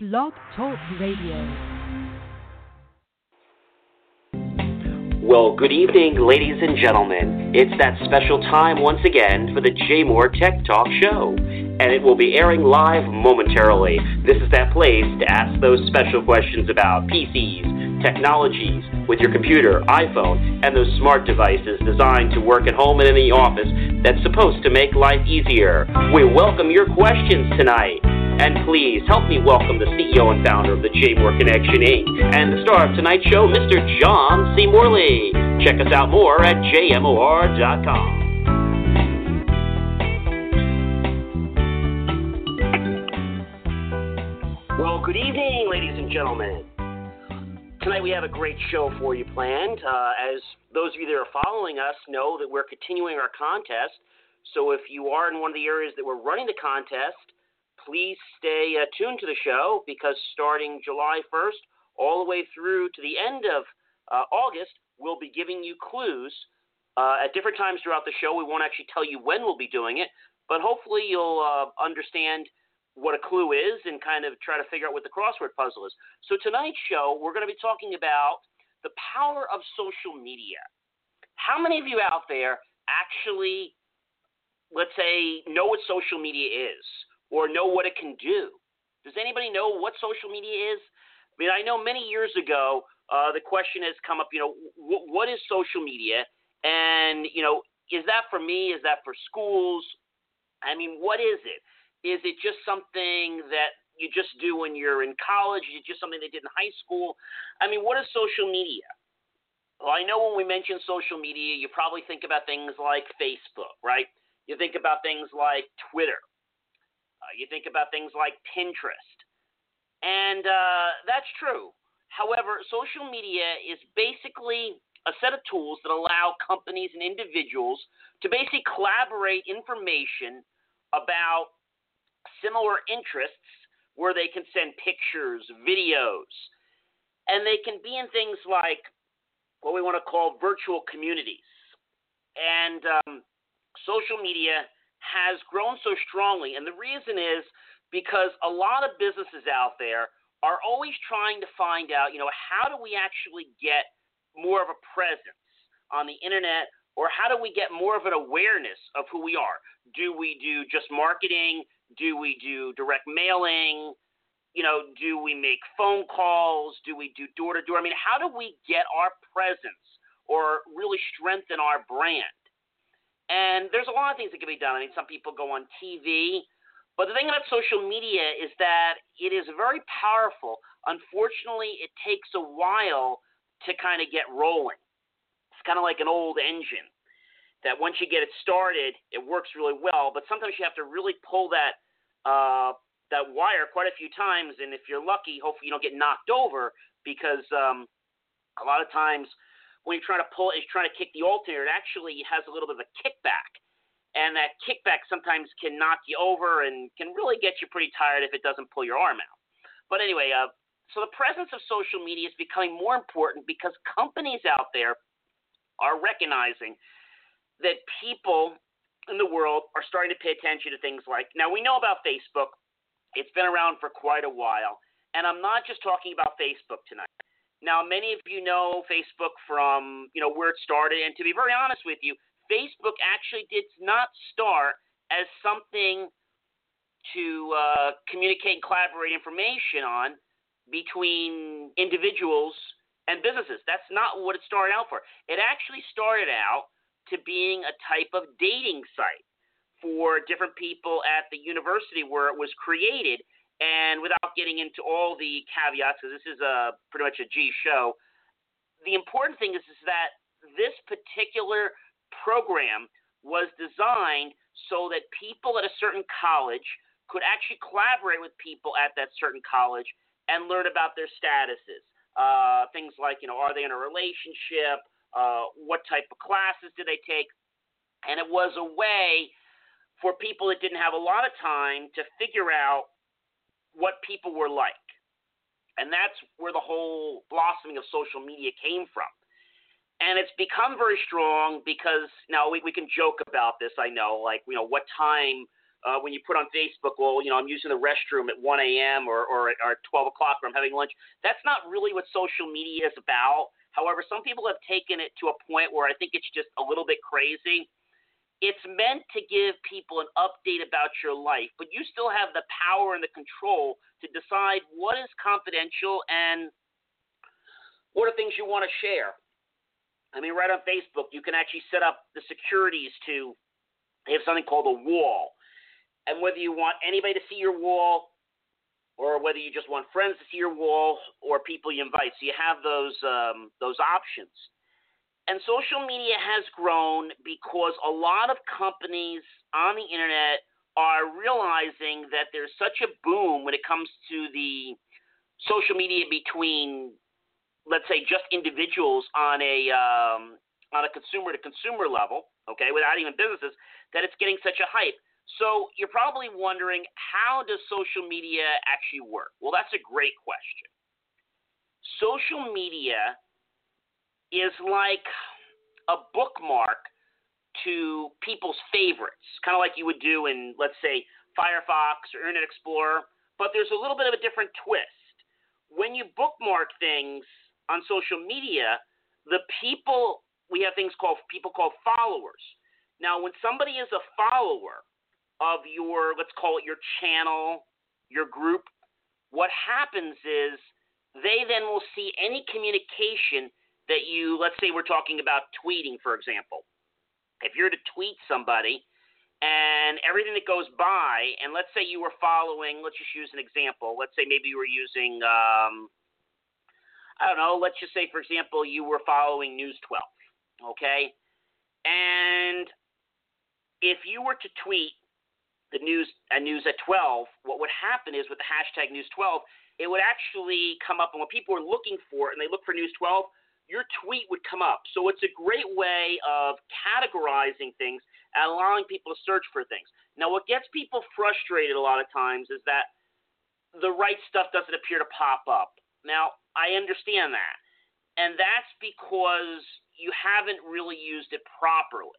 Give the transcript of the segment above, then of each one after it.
Blog Talk Radio. Well, good evening, ladies and gentlemen. It's that special time once again for the JMOR Tech Talk Show, and it will be airing live momentarily. This is that place to ask those special questions about PCs, technologies, with your computer, iPhone, and those smart devices designed to work at home and in the office that's supposed to make life easier. We welcome your questions tonight. And please help me welcome the CEO and founder of the JMOR Connection Inc. and the star of tonight's show, Mr. John C. Morley. Check us out more at jmor.com. Well, good evening, ladies and gentlemen. Tonight we have a great show for you planned. Uh, as those of you that are following us know that we're continuing our contest. So if you are in one of the areas that we're running the contest, please stay uh, tuned to the show because starting July 1st all the way through to the end of uh, August, we'll be giving you clues uh, at different times throughout the show. We won't actually tell you when we'll be doing it, but hopefully you'll uh, understand what a clue is and kind of try to figure out what the crossword puzzle is. So tonight's show, we're going to be talking about the power of social media. How many of you out there actually, let's say, know what social media is or know what it can do? Does anybody know what social media is? I mean, I know many years ago, uh, the question has come up, you know, w- what is social media? And, you know, is that for me? Is that for schools? I mean, what is it? Is it just something that you just do when you're in college? Is it just something they did in high school? I mean, what is social media? Well, I know when we mention social media, you probably think about things like Facebook, right? You think about things like Twitter. Uh, you think about things like Pinterest. And uh, that's true. However, social media is basically a set of tools that allow companies and individuals to basically collaborate information about similar interests where they can send pictures, videos, and they can be in things like what we want to call virtual communities. And um, social media has grown so strongly, and the reason is because a lot of businesses out there are always trying to find out, you know, how do we actually get more of a presence on the internet or how do we get more of an awareness of who we are? Do we do just marketing? Do we do direct mailing? You know, do we make phone calls? Do we do door to door? I mean, how do we get our presence or really strengthen our brand? And there's a lot of things that can be done. I mean, some people go on TV, but the thing about social media is that it is very powerful. Unfortunately, it takes a while to kind of get rolling. It's kind of like an old engine that once you get it started, it works really well. But sometimes you have to really pull that uh, that wire quite a few times, and if you're lucky, hopefully you don't get knocked over because um, a lot of times when you're trying to pull, it's trying to kick the alternator, it actually has a little bit of a kickback, and that kickback sometimes can knock you over and can really get you pretty tired if it doesn't pull your arm out. But anyway, uh, so the presence of social media is becoming more important because companies out there are recognizing that people in the world are starting to pay attention to things like now we know about Facebook. It's been around for quite a while, and I'm not just talking about Facebook tonight. Now, many of you know Facebook from you know where it started, and to be very honest with you, Facebook actually did not start as something to uh, communicate and collaborate information on between individuals and businesses. That's not what it started out for. It actually started out to being a type of dating site for different people at the university where it was created. And without getting into all the caveats, because this is a pretty much a G show, the important thing is, is that this particular program was designed so that people at a certain college could actually collaborate with people at that certain college and learn about their statuses. Uh, things like, you know, are they in a relationship? Uh, what type of classes do they take? And it was a way for people that didn't have a lot of time to figure out what people were like. And that's where the whole blossoming of social media came from. And it's become very strong because now we, we can joke about this, I know, like, you know, what time uh, when you put on Facebook, well, you know, I'm using the restroom at 1 a.m. or, or, or at 12 o'clock or I'm having lunch. That's not really what social media is about. However, some people have taken it to a point where I think it's just a little bit crazy. It's meant to give people an update about your life, but you still have the power and the control to decide what is confidential and what are things you want to share. I mean, right on Facebook, you can actually set up the securities to they have something called a wall. And whether you want anybody to see your wall or whether you just want friends to see your wall or people you invite. So you have those um, those options. And social media has grown because a lot of companies on the internet are realizing that there's such a boom when it comes to the social media between let's say just individuals on a um, on a consumer to consumer level, okay, without even businesses, that it's getting such a hype. So you're probably wondering how does social media actually work? Well, that's a great question. Social media is like a bookmark to people's favorites, kind of like you would do in, let's say, Firefox or Internet Explorer, but there's a little bit of a different twist. When you bookmark things, on social media, the people we have things called people called followers. Now, when somebody is a follower of your let's call it your channel, your group, what happens is they then will see any communication that you let's say we're talking about tweeting for example. If you're to tweet somebody and everything that goes by, and let's say you were following, let's just use an example. Let's say maybe you were using um, I don't know, let's just say, for example, you were following News 12, okay? And if you were to tweet the news a news at 12, what would happen is with the hashtag News 12, it would actually come up, and when people are looking for and they look for News 12, your tweet would come up. So it's a great way of categorizing things and allowing people to search for things. Now, what gets people frustrated a lot of times is that the right stuff doesn't appear to pop up. Now, I understand that. And that's because you haven't really used it properly.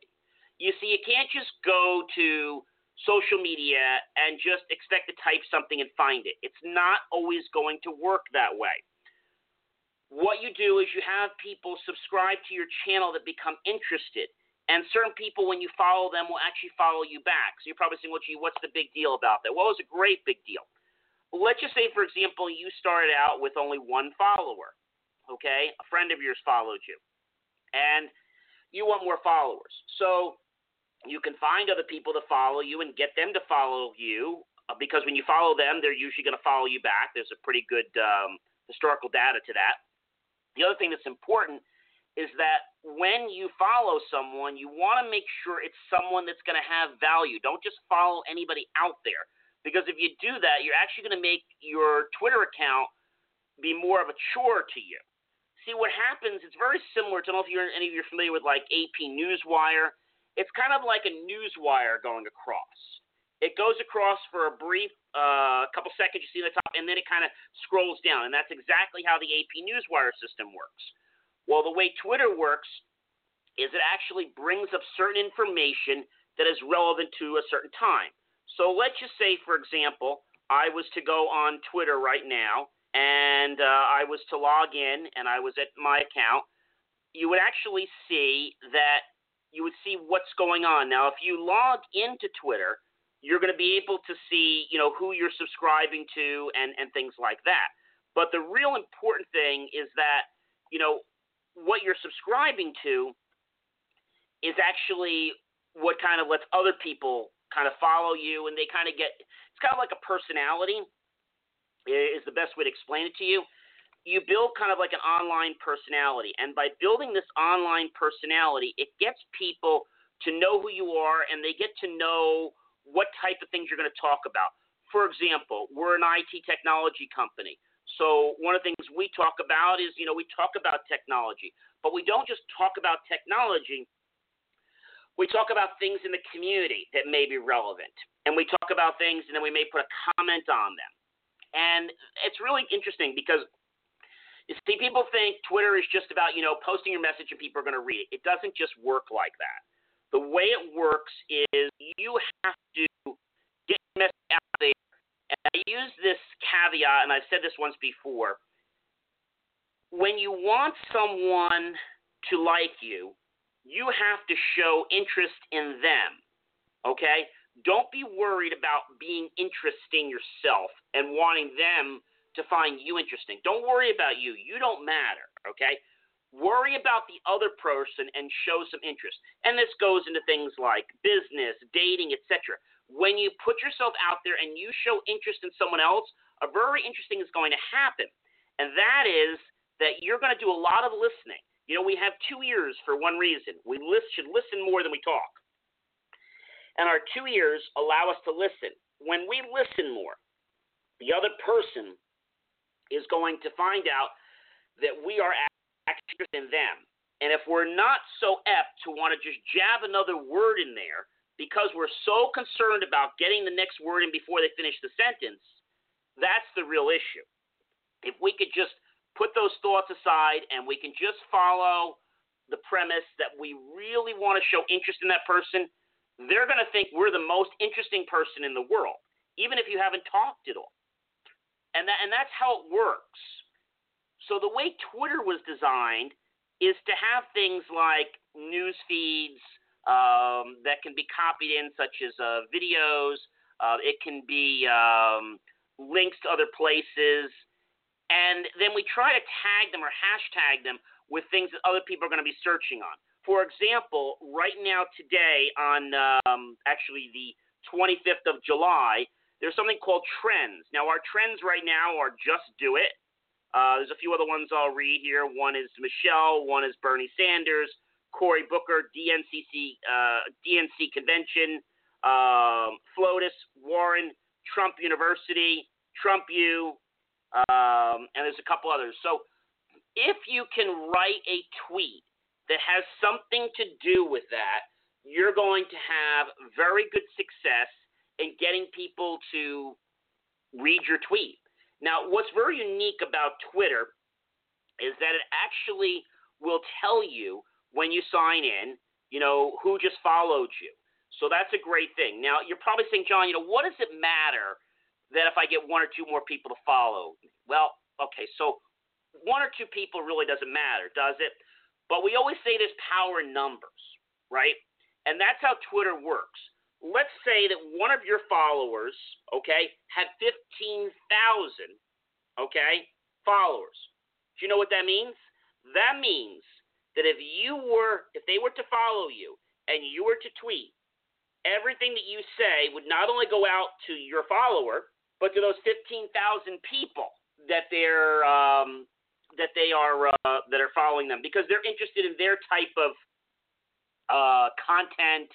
You see, you can't just go to social media and just expect to type something and find it. It's not always going to work that way. What you do is you have people subscribe to your channel that become interested. And certain people, when you follow them, will actually follow you back. So you're probably saying, well, gee, what's the big deal about that? Well, it's a great big deal let's just say, for example, you started out with only one follower. Okay, a friend of yours followed you, and you want more followers. So you can find other people to follow you and get them to follow you uh, because when you follow them, they're usually going to follow you back. There's a pretty good um, historical data to that. The other thing that's important is that when you follow someone, you want to make sure it's someone that's going to have value. Don't just follow anybody out there because if you do that, you're actually going to make your Twitter account be more of a chore to you. See, what happens, it's very similar to, I don't know if you're, any of you are familiar with like AP Newswire. It's kind of like a newswire going across. It goes across for a brief uh, couple seconds, you see the top, and then it kind of scrolls down. And that's exactly how the AP Newswire system works. Well, the way Twitter works is it actually brings up certain information that is relevant to a certain time. So let's just say, for example, I was to go on Twitter right now and uh, I was to log in and I was at my account, you would actually see that you would see what's going on. Now, if you log into Twitter, you're going to be able to see, you know, who you're subscribing to and, and things like that. But the real important thing is that, you know, what you're subscribing to is actually what kind of lets other people kind of follow you, and they kind of get it's kind of like a personality is the best way to explain it to you. You build kind of like an online personality, and by building this online personality, it gets people to know who you are, and they get to know what type of things you're going to talk about. For example, we're an IT technology company. So one of the things we talk about is, you know, we talk about technology, but we don't just talk about technology we talk about things in the community that may be relevant, and we talk about things, and then we may put a comment on them. And it's really interesting because you see, people think Twitter is just about you know posting your message and people are going to read it. It doesn't just work like that. The way it works is you have to get your message out there. And I use this caveat, and I've said this once before. When you want someone to like you, you have to show interest in them. Okay? Don't be worried about being interesting yourself and wanting them to find you interesting. Don't worry about you. You don't matter. Okay? Worry about the other person and show some interest. And this goes into things like business, dating, etc. When you put yourself out there and you show interest in someone else, a very interesting is going to happen. And that is that you're going to do a lot of listening. You know, we have two ears for one reason. We list, should listen more than we talk. And our two ears allow us to listen. When we listen more, the other person is going to find out that we are in them. And if we're not so apt to want to just jab another word in there because we're so concerned about getting the next word in before they finish the sentence, that's the real issue. If we could just put those thoughts aside and we can just follow the premise that we really want to show interest in that person, they're going to think we're the most interesting person in the world, even if you haven't talked at all. And that and that's how it works. So the way Twitter was designed is to have things like news feeds um, that can be copied in, such as uh, videos. Uh, it can be um, links to other places, and then we try to tag them or hashtag them with things that other people are going to be searching on. For example, right now today on um, actually the 25th of July, there's something called trends. Now our trends right now are just do it. Uh, there's a few other ones I'll read here. One is Michelle, one is Bernie Sanders, Cory Booker, DNCC, uh, DNC convention, um, FLOTUS, Warren, Trump University, Trump U, um, and there's a couple others. So if you can write a tweet that has something to do with that, you're going to have very good success in getting people to read your tweet. Now, what's very unique about Twitter is that it actually will tell you when you sign in, you know, who just followed you. So that's a great thing. Now, you're probably saying, John, you know, what does it matter that if I get one or two more people to follow? Well, okay, so one or two people really doesn't matter, does it? But we always say there's power in numbers, right? And that's how Twitter works let's say that one of your followers, okay, had 15,000, okay, followers. Do you know what that means? That means that if you were, if they were to follow you and you were to tweet, everything that you say would not only go out to your follower, but to those 15,000 people that they're um, that they are uh, that are following them because they're interested in their type of uh, content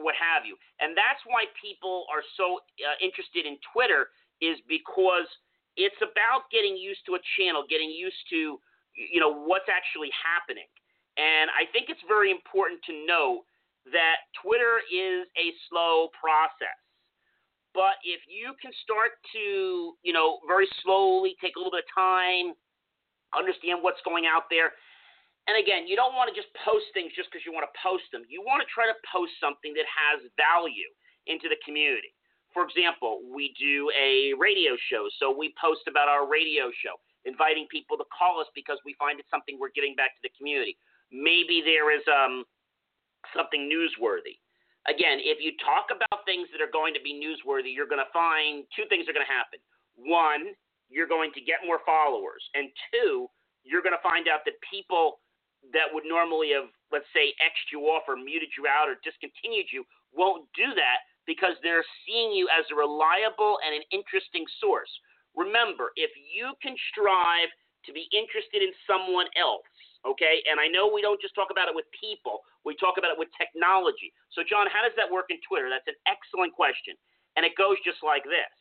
what have you. And that's why people are so uh, interested in Twitter is because it's about getting used to a channel, getting used to you know what's actually happening. And I think it's very important to know that Twitter is a slow process. But if you can start to, you know, very slowly take a little bit of time, understand what's going out there, and again, you don't want to just post things just because you want to post them. You want to try to post something that has value into the community. For example, we do a radio show, so we post about our radio show, inviting people to call us because we find it's something we're giving back to the community. Maybe there is um, something newsworthy. Again, if you talk about things that are going to be newsworthy, you're going to find two things are going to happen. One, you're going to get more followers, and two, you're going to find out that people that would normally have, let's say, xed you off or muted you out or discontinued you won't do that because they're seeing you as a reliable and an interesting source. Remember, if you can strive to be interested in someone else, okay, and I know we don't just talk about it with people, we talk about it with technology. So, John, how does that work in Twitter? That's an excellent question. And it goes just like this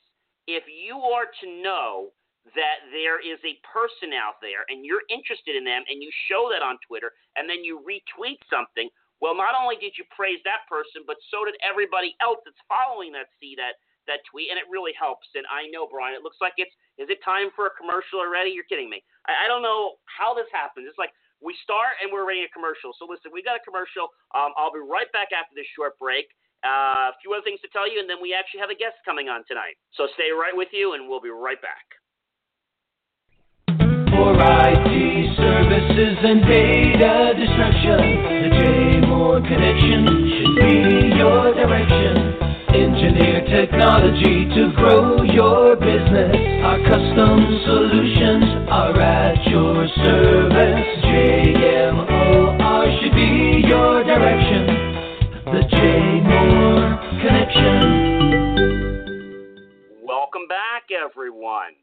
If you are to know that there is a person out there and you're interested in them and you show that on Twitter and then you retweet something, well, not only did you praise that person, but so did everybody else that's following that see that that tweet, and it really helps. And I know, Brian, it looks like it's is it time for a commercial already? You're kidding me. I, I don't know how this happens. It's like we start and we're ready a commercial. So listen, we got a commercial. Um, I'll be right back after this short break. Uh, a few other things to tell you, and then we actually have a guest coming on tonight. So stay right with you, and we'll be right back. IT services and data destruction, the JMOR connection should be your direction. Engineer technology to grow your business. Our custom solutions are at your service. JMOR should be your direction. The J Moore Connection. Welcome back, everyone.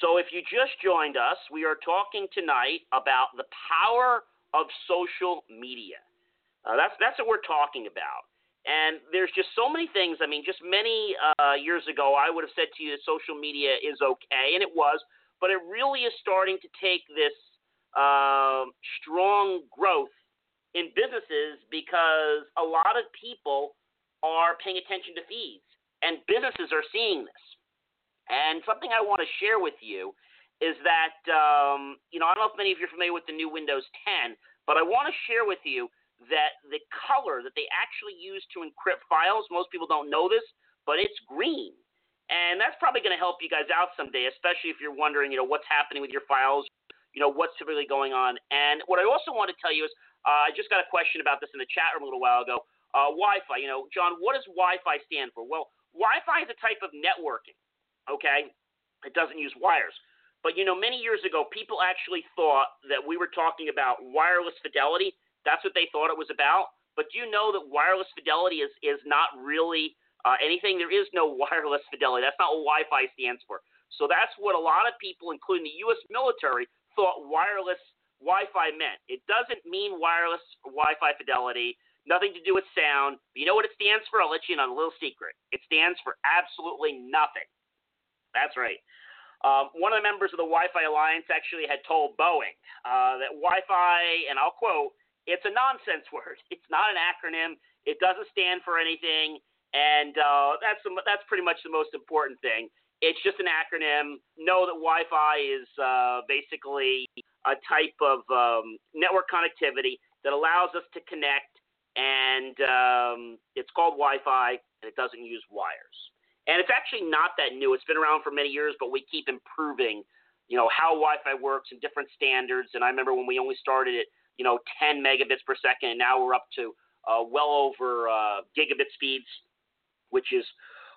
So, if you just joined us, we are talking tonight about the power of social media. Uh, that's that's what we're talking about. And there's just so many things. I mean, just many uh, years ago, I would have said to you that social media is okay, and it was, but it really is starting to take this uh, strong growth in businesses because a lot of people are paying attention to feeds, and businesses are seeing this. And something I want to share with you is that, um, you know, I don't know if many of you are familiar with the new Windows 10, but I want to share with you that the color that they actually use to encrypt files, most people don't know this, but it's green. And that's probably going to help you guys out someday, especially if you're wondering, you know, what's happening with your files, you know, what's typically going on. And what I also want to tell you is, uh, I just got a question about this in the chat room a little while ago. Uh, Wi-Fi, you know, John, what does Wi-Fi stand for? Well, Wi-Fi is a type of networking. Okay, it doesn't use wires. But you know, many years ago, people actually thought that we were talking about wireless fidelity that's what they thought it was about. But do you know that wireless fidelity is, is not really uh, anything? There is no wireless fidelity. That's not what Wi Fi stands for. So that's what a lot of people, including the U.S. military, thought wireless Wi Fi meant. It doesn't mean wireless Wi Fi fidelity, nothing to do with sound. You know what it stands for? I'll let you in on a little secret. It stands for absolutely nothing. That's right. Um, one of the members of the Wi Fi Alliance actually had told Boeing uh, that Wi Fi, and I'll quote, it's a nonsense word. It's not an acronym. It doesn't stand for anything, and uh, that's the, that's pretty much the most important thing. It's just an acronym. Know that Wi-Fi is uh, basically a type of um, network connectivity that allows us to connect, and um, it's called Wi-Fi, and it doesn't use wires. And it's actually not that new. It's been around for many years, but we keep improving, you know, how Wi-Fi works and different standards. And I remember when we only started it you know, 10 megabits per second, and now we're up to uh, well over uh, gigabit speeds, which is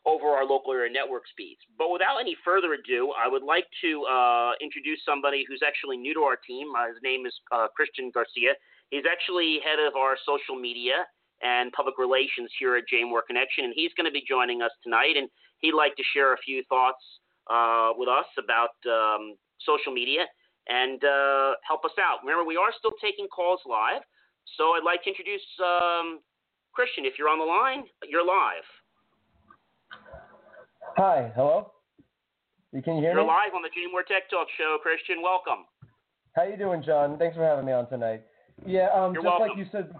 over our local area network speeds. But without any further ado, I would like to uh, introduce somebody who's actually new to our team. Uh, his name is uh, Christian Garcia. He's actually head of our social media and public relations here at JMOR Connection, and he's going to be joining us tonight. And he'd like to share a few thoughts uh, with us about um, social media and uh, help us out. Remember, we are still taking calls live, so I'd like to introduce um, Christian. If you're on the line, you're live. Hi, hello. You can hear you're me? You're live on the JMOR Tech Talk Show. Christian, welcome. How you doing, John? Thanks for having me on tonight. Yeah, um, just welcome. like you said,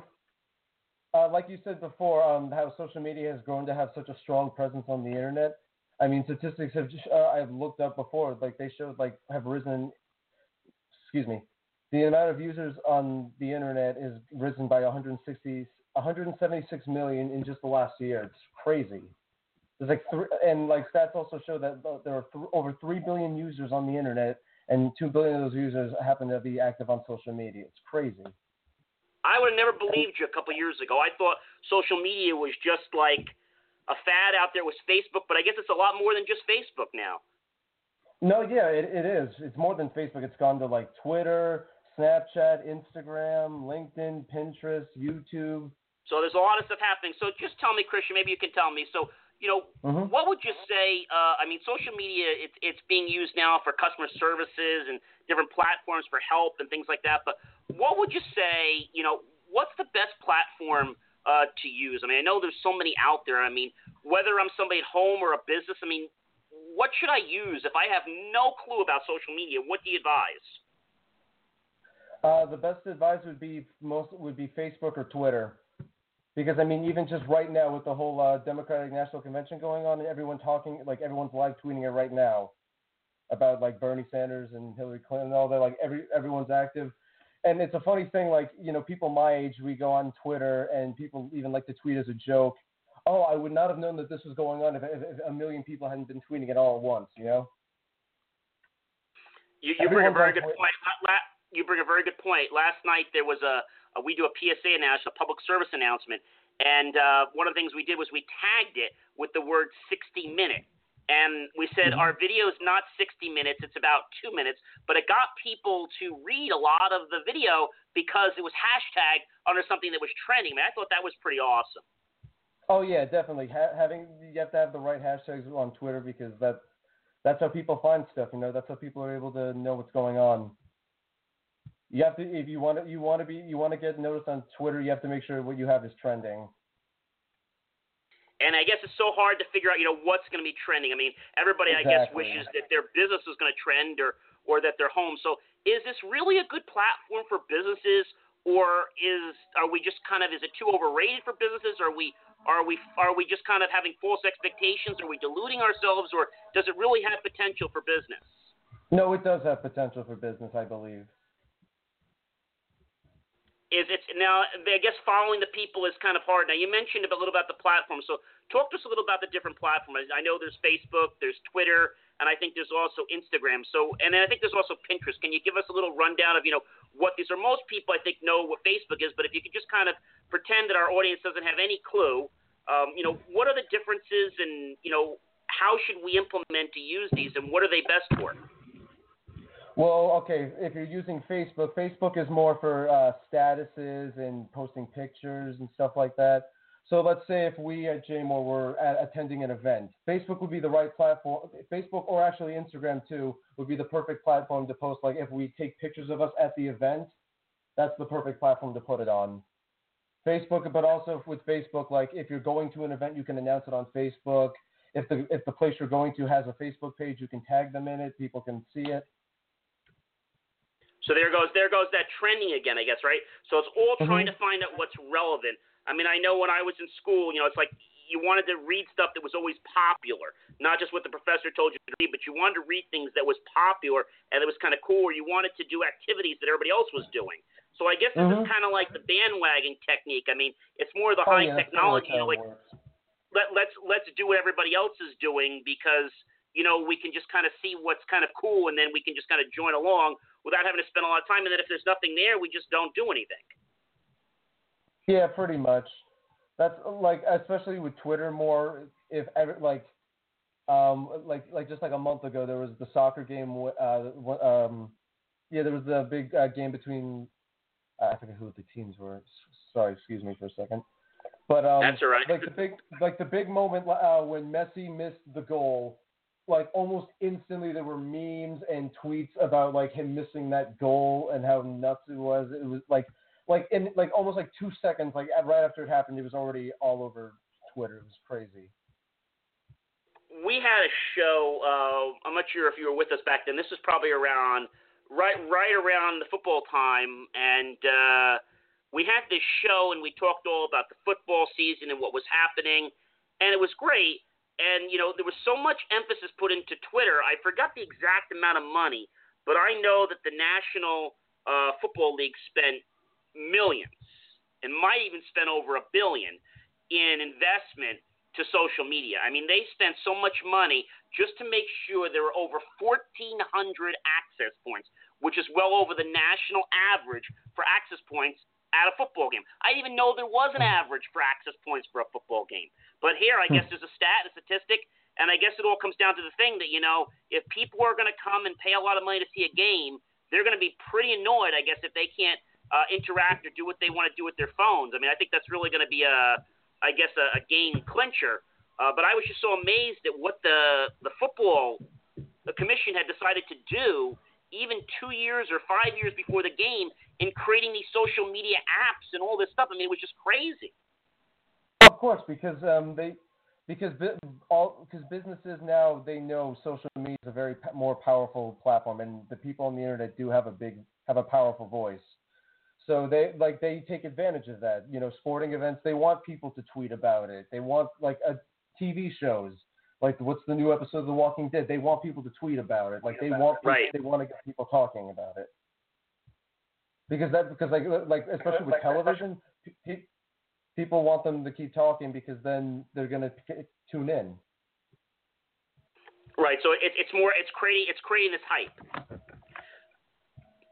uh, like you said before, um, how social media has grown to have such a strong presence on the internet. I mean, statistics have just, uh, I've looked up before, like they showed like have risen excuse me, the amount of users on the internet is risen by 160, 176 million in just the last year. It's crazy. There's like three, and like stats also show that there are th- over three billion users on the internet, and two billion of those users happen to be active on social media. It's crazy. I would have never believed you a couple years ago. I thought social media was just like a fad out there with Facebook, but I guess it's a lot more than just Facebook now. No, yeah, it, it is. It's more than Facebook. It's gone to like Twitter, Snapchat, Instagram, LinkedIn, Pinterest, YouTube. So there's a lot of stuff happening. So just tell me, Christian, maybe you can tell me. So, you know, mm-hmm. what would you say? Uh, I mean, social media, it's, it's being used now for customer services and different platforms for help and things like that. But what would you say, you know, what's the best platform uh, to use? I mean, I know there's so many out there. I mean, whether I'm somebody at home or a business, I mean, what should I use if I have no clue about social media? What do you advise? Uh, the best advice would be most would be Facebook or Twitter, because I mean even just right now with the whole uh, Democratic National Convention going on and everyone talking like everyone's live tweeting it right now about like Bernie Sanders and Hillary Clinton and all that like every everyone's active, and it's a funny thing like you know people my age we go on Twitter and people even like to tweet as a joke oh, I would not have known that this was going on if, if, if a million people hadn't been tweeting it all at once. You know. You, you bring a very good point. point. La- la- you bring a very good point. Last night there was a, a we do a PSA announcement, a public service announcement, and uh, one of the things we did was we tagged it with the word 60 minute. And we said Mhm. our video is not 60 minutes, it's about two minutes, but it got people to read a lot of the video because it was hashtag under something that was trending. Man, I thought that was pretty awesome. Oh yeah, definitely. Ha- having you have to have the right hashtags on Twitter because that that's how people find stuff. You know, that's how people are able to know what's going on. You have to if you want to you want to be you want to get noticed on Twitter. You have to make sure what you have is trending. And I guess it's so hard to figure out, you know, what's going to be trending. I mean, everybody, I guess, wishes that their business is going to trend or or that their home. So, is this really a good platform for businesses, or is are we just kind of is it too overrated for businesses? Are we are we are we just kind of having false expectations? Are we deluding ourselves, or does it really have potential for business? No, it does have potential for business, I believe. Is it's now I guess following the people is kind of hard. Now you mentioned a little about the platform, so talk to us a little about the different platforms. I know there's Facebook, there's Twitter, and I think there's also Instagram. So and then I think there's also Pinterest. Can you give us a little rundown of you know what these are? Most people I think know what Facebook is, but if you could just kind of pretend that our audience doesn't have any clue, um, you know what are the differences and you know how should we implement to use these and what are they best for? Well, okay, if you're using Facebook, Facebook is more for uh, statuses and posting pictures and stuff like that. So let's say if we at JMOR were at, attending an event, Facebook would be the right platform. Facebook or actually Instagram too would be the perfect platform to post. Like if we take pictures of us at the event, that's the perfect platform to put it on. Facebook, but also with Facebook, like if you're going to an event, you can announce it on Facebook. If the if the place you're going to has a Facebook page, you can tag them in it. People can see it. So there goes there goes that trending again, I guess, right? So it's all trying Mhm. to find out what's relevant. I mean, I know when I was in school, you know, it's like you wanted to read stuff that was always popular, not just what the professor told you to read, but you wanted to read things that was popular and it was kind of cool, or you wanted to do activities that everybody else was doing. So I guess this Mhm. is kind of like the bandwagon technique. I mean, it's more of the Oh, high yeah, technology. You know, like works. let, let's let's do what everybody else is doing because you know we can just kind of see what's kind of cool and then we can just kind of join along without having to spend a lot of time. And then if there's nothing there, we just don't do anything. Yeah, pretty much. That's like especially with Twitter more. If ever like, um, like like just like a month ago, there was the soccer game. Uh, um, yeah, there was the big uh, game between. Uh, I forget who the teams were. Sorry, excuse me for a second. But um, That's all right. like the big like the big moment uh, when Messi missed the goal. Like almost instantly, there were memes and tweets about like him missing that goal and how nuts it was. It was like like in like almost like two seconds, like right after it happened, it was already all over Twitter. It was crazy. we had a show. Uh, I'm not sure if you were with us back then. This was probably around right right around the football time, and uh, we had this show, and we talked all about the football season and what was happening, and it was great. And you know, there was so much emphasis put into Twitter. I forgot the exact amount of money, but I know that the National uh, Football League spent millions, and might even spend over a billion in investment to social media. I mean, they spent so much money just to make sure there were over 1,400 access points, which is well over the national average for access points at a football game. I didn't even know there was an average for access points for a football game. But here, I guess there's a stat, a statistic, and I guess it all comes down to the thing that, you know, if people are going to come and pay a lot of money to see a game, they're going to be pretty annoyed, I guess, if they can't uh, interact or do what they want to do with their phones. I mean, I think that's really going to be a, I guess, a, a game clincher. Uh, but I was just so amazed at what the the football the commission had decided to do, even two years or five years before the game, in creating these social media apps and all this stuff. I mean, it was just crazy. Of course, because um, they because all because businesses now they know social media is a very more powerful platform, and the people on the internet do have a big have a powerful voice. So they like they take advantage of that. You know, sporting events they want people to tweet about it. They want like a TV shows like what's the new episode of The Walking Dead? They want people to tweet about it. Like they want Right. they want to get people talking about it. Because that because like like especially with television, people want them to keep talking because then they're gonna tune in. Right. So it, it's more. It's creating. It's creating this hype.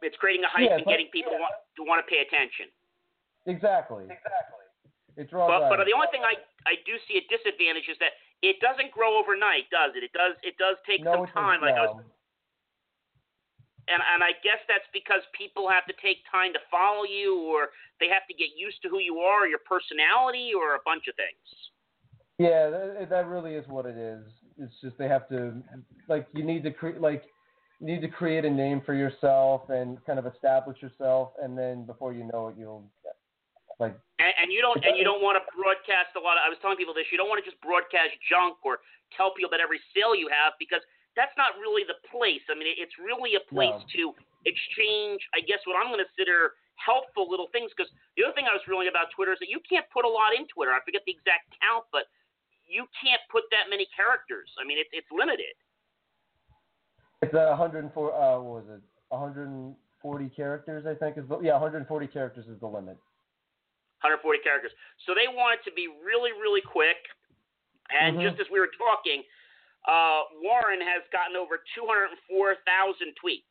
It's creating a hype Yeah, and but- getting people want, to want to pay attention. Exactly. Exactly. It draws But, but the only thing I, I do see a disadvantage is that it doesn't grow overnight, does it? It does it does take no, some time. does Like I was, now. And and I guess that's because people have to take time to follow you, or they have to get used to who you are, your personality, or a bunch of things. Yeah, that, that really is what it is. It's just they have to, like, you need to create, like, you need to create a name for yourself and kind of establish yourself, and then before you know it, you'll, like, And, and you don't and you don't want to broadcast a lot of. I was telling people this. You don't want to just broadcast junk or tell people about every sale you have because that's not really the place. I mean, it's really a place No. to exchange. I guess what I'm going to consider helpful little things. Because the other thing I was reading about Twitter is that you can't put a lot in Twitter. I forget the exact count, but you can't put that many characters. I mean, it's it's limited. it's a 104, uh, what was it, 140 characters, I think is, the, yeah, 140 characters is the limit. 140 characters. So they want it to be really, really quick. And Mhm. just as we were talking, uh, Warren has gotten over 204,000 tweets.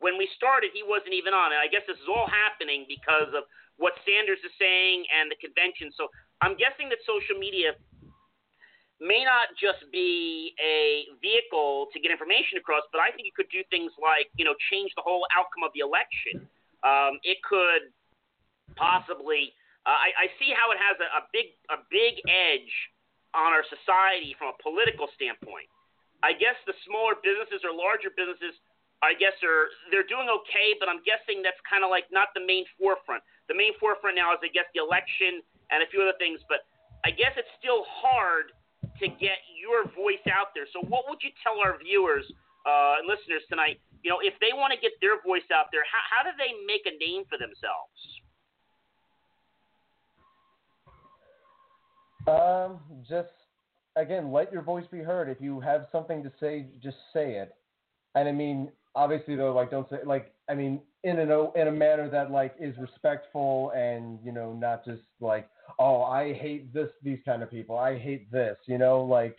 When we started, he wasn't even on it. I guess this is all happening because of what Sanders is saying and the convention. So I'm guessing that social media may not just be a vehicle to get information across, but I think it could do things like, you know, change the whole outcome of the election. Um, it could possibly. Uh, I, I see how it has a, a big a big edge on our society from a political standpoint. I guess the smaller businesses or larger businesses, I guess are they're doing okay, but I'm guessing that's kind of like not the main forefront. The main forefront now is I guess the election and a few other things, but I guess it's still hard to get your voice out there. So what would you tell our viewers uh, and listeners tonight? You know, if they want to get their voice out there, how, how do they make a name for themselves? Um, just again, let your voice be heard. If you have something to say, just say it. And I mean, obviously though, like don't say like I mean, in an in a manner that like is respectful and you know not just like oh I hate this these kind of people. I hate this. You know, like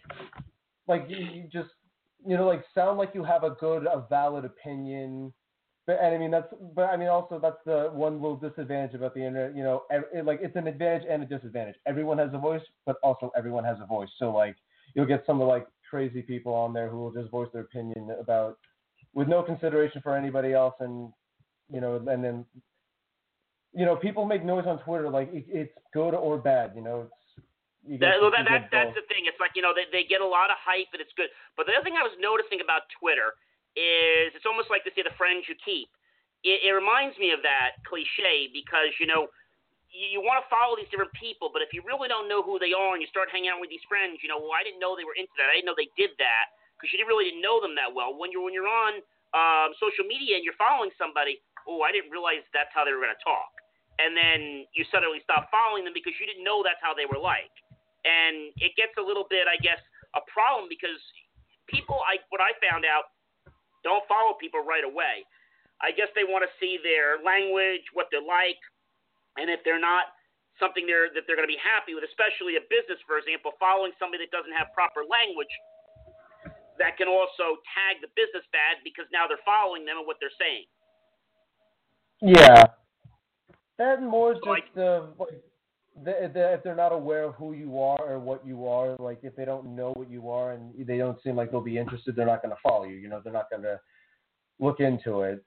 like you, you just you know like sound like you have a good a valid opinion. But and I mean that's but I mean also that's the one little disadvantage about the internet. You know, it, like it's an advantage and a disadvantage. Everyone has a voice, but also everyone has a voice. So like you'll get some of like crazy people on there who will just voice their opinion about with no consideration for anybody else, and you know, and then you know people make noise on Twitter like it, it's good or bad. You know, it's you get, That, well, that, that, that's the thing. It's like, you know, they, they get a lot of hype and it's good. But the other thing I was noticing about Twitter is it's almost like they say the friends you keep. It, it reminds me of that cliche because, you know, you, you want to follow these different people, but if you really don't know who they are and you start hanging out with these friends, you know, well, I didn't know they were into that. I didn't know they did that because you didn't really didn't know them that well. When you're when you're on um, social media and you're following somebody, oh, I didn't realize that's how they were going to talk, and then you suddenly stop following them because you didn't know that's how they were like, and it gets a little bit, I guess, a problem because people, I what I found out, don't follow people right away. I guess they want to see their language, what they're like, and if they're not something they're, that they're going to be happy with, especially a business, for example, following somebody that doesn't have proper language, that can also tag the business bad because now they're following them and what they're saying. Yeah. And more So I- just uh, like the, the, if they're not aware of who you are or what you are, like if they don't know what you are and they don't seem like they'll be interested, they're not going to follow you. You know, they're not going to look into it.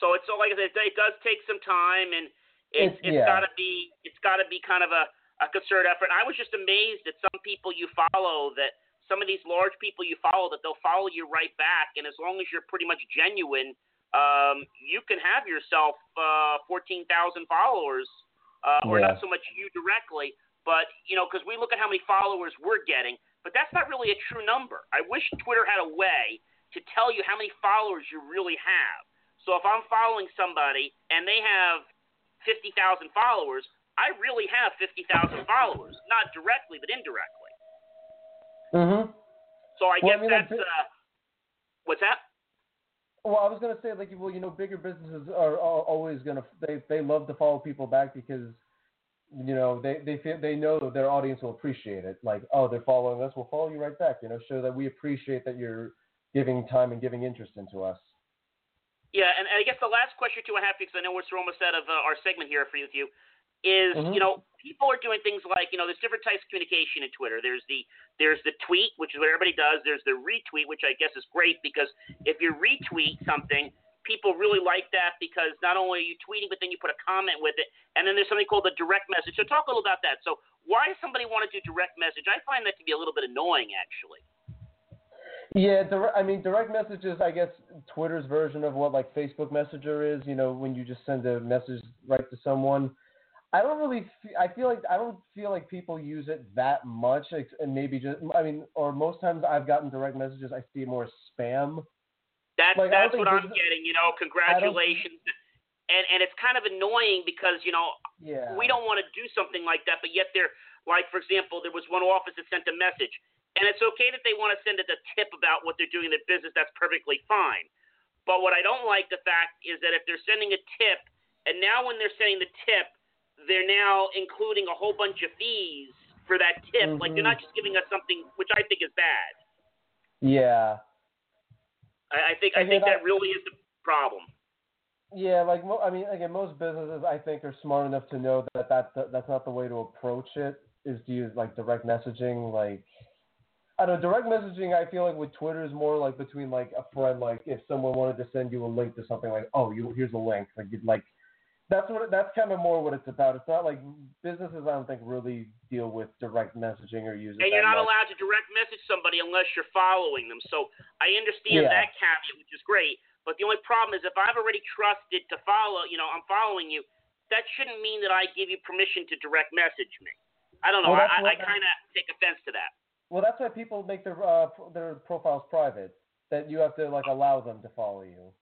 So it's so like I said, it does take some time, and it's It's- it's yeah. got to be it's got to be kind of a a concerted effort. And I was just amazed at some people you follow that some of these large people you follow that they'll follow you right back, and as long as you're pretty much genuine, um, you can have yourself uh, fourteen thousand followers, uh, or Yeah. not so much you directly, but you know because we look at how many followers we're getting, but that's not really a true number. I wish Twitter had a way to tell you how many followers you really have. So if I'm following somebody and they have 50,000 followers, I really have 50,000 followers, not directly but indirectly. Mm-hmm. So I Well, I guess mean, that's uh, what's that? Well, I was gonna say like well, you know, bigger businesses are, are always gonna they they love to follow people back because you know, they they feel they know their audience will appreciate it. Like, oh, they're following us, we'll follow you right back. You know, show that we appreciate that you're giving time and giving interest into us. Yeah, and, and I guess the last question too I have because I know we're almost out of uh, our segment here for you, with you is Mhm. you know people are doing things like you know there's different types of communication in Twitter. There's the there's the tweet, which is what everybody does. There's the retweet, which I guess is great because if you retweet something, people really like that because not only are you tweeting, but then you put a comment with it, and then there's something called the direct message. So talk a little about that. So why does somebody want to do direct message? I find that to be a little bit annoying actually. Yeah, I mean, direct messages. I guess Twitter's version of what like Facebook Messenger is. You know, when you just send a message right to someone. I don't really. Fe- I feel like I don't feel like people use it that much, ex- and maybe just. I mean, or most times I've gotten direct messages. I see more spam. That's Like, that's what I'm getting. You know, congratulations. And and it's kind of annoying because you know Yeah. we don't want to do something like that, but yet they're like, for example, there was one office that sent a message, and it's okay that they want to send it a tip about what they're doing in their business. That's perfectly fine. But what I don't like the fact is that if they're sending a tip, and now when they're sending the tip, they're now including a whole bunch of fees for that tip. Like they're Mhm. not just giving us something, which I think is bad. Yeah. I, I think I And think I- that really is the problem. Yeah, like mo- I mean, again, most businesses I think are smart enough to know that that, that that's not the way to approach it. Is to use like direct messaging, like I don't know, direct messaging. I feel like with Twitter is more like between like a friend. Like if someone wanted to send you a link to something, like oh, you here's a link. Like you'd like that's what that's kind of more what it's about. It's not like businesses. I don't think really deal with direct messaging or use. And you're not much. allowed to direct message somebody unless you're following them. So I understand Yeah. that caveat, which is great. But the only problem is if I've already trusted to follow, you know, I'm following you. That shouldn't mean that I give you permission to direct message me. I don't know. Well, I, I kind of take offense to that. Well, that's why people make their uh, their profiles private. That you have to like allow them to follow you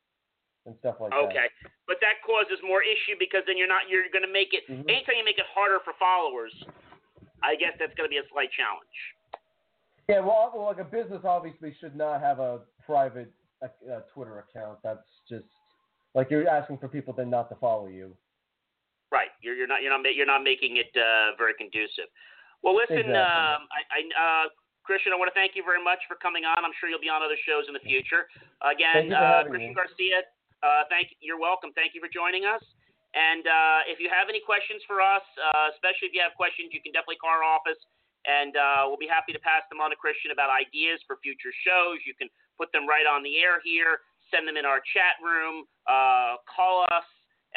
and stuff like that. Okay, but that causes more issue because then you're not you're going to make it. Mhm. Anytime you make it harder for followers, I guess that's going to be a slight challenge. Yeah, well, well, like a business obviously should not have a private uh, uh, Twitter account. That's just like you're asking for people then not to follow you. Right. You're you're not you're not you're not making it uh, very conducive. Well, listen, Exactly. um, I, I uh, Christian, I want to thank you very much for coming on. I'm sure you'll be on other shows in the future. Again, Thank you for uh, Christian me. Garcia, uh, thank you're welcome. Thank you for joining us. And uh, if you have any questions for us, uh, especially if you have questions, you can definitely call our office, and uh, we'll be happy to pass them on to Christian about ideas for future shows. You can put them right on the air here, send them in our chat room, uh, call us,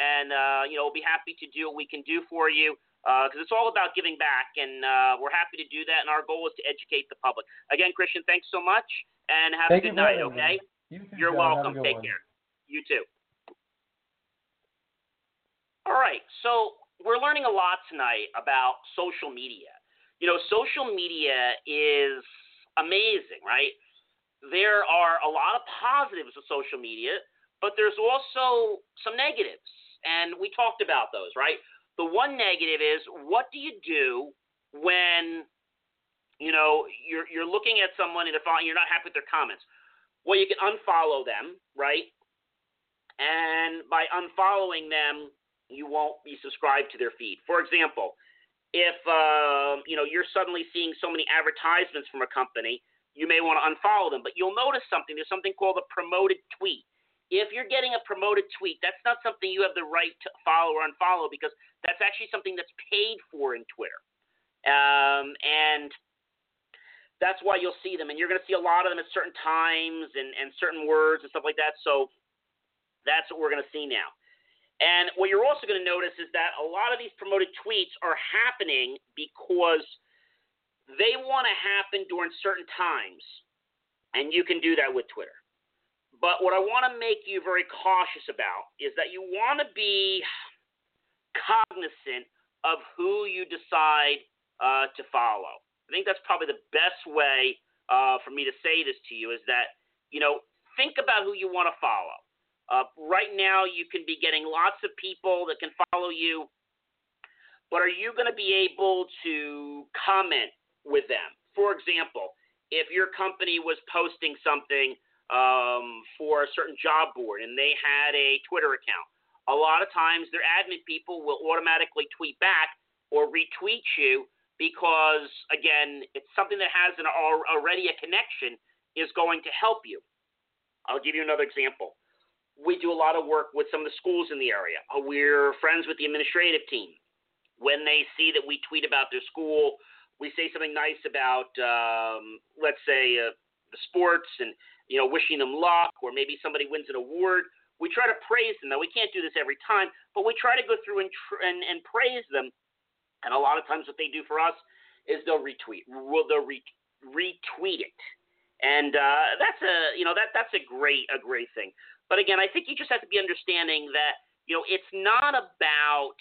and uh, you know we'll be happy to do what we can do for you because it's all about giving back, and uh, we're happy to do that. And our goal is to educate the public. Again, Christian, thanks so much, and have Thank a good night. Okay, You John. Welcome. Take one. care. You too. All right, so we're learning a lot tonight about social media. You know, social media is amazing, right? There are a lot of positives of social media, but there's also some negatives, and we talked about those, right? The one negative is what do you do when you know you're you're looking at someone and you're not happy with their comments. Well, you can unfollow them, right? And by unfollowing them, you won't be subscribed to their feed. For example, if um, you know you're suddenly seeing so many advertisements from a company, you may want to unfollow them. But you'll notice something. There's something called a promoted tweet. If you're getting a promoted tweet, that's not something you have the right to follow or unfollow because that's actually something that's paid for in Twitter. Um, and that's why you'll see them. And you're going to see a lot of them at certain times and, and certain words and stuff like that. So that's what we're going to see now. And what you're also going to notice is that a lot of these promoted tweets are happening because they want to happen during certain times. And you can do that with Twitter. But what I want to make you very cautious about is that you want to be cognizant of who you decide uh, to follow. I think that's probably the best way uh, for me to say this to you is that, you know, think about who you want to follow. Uh, right now, you can be getting lots of people that can follow you, but are you going to be able to comment with them? For example, if your company was posting something um, for a certain job board and they had a Twitter account, a lot of times their admin people will automatically tweet back or retweet you because, again, it's something that has an already a connection is going to help you. I'll give you another example. We do a lot of work with some of the schools in the area. Uh, we're friends with the administrative team. When they see that we tweet about their school, we say something nice about, um, let's say, uh, the sports and you know wishing them luck, or maybe somebody wins an award. We try to praise them. Now we can't do this every time, but we try to go through and tr- and, and praise them. And a lot of times, what they do for us is they'll retweet. Will they'll re- retweet it? And uh, that's a you know that that's a great a great thing. But again, I think you just have to be understanding that you know it's not about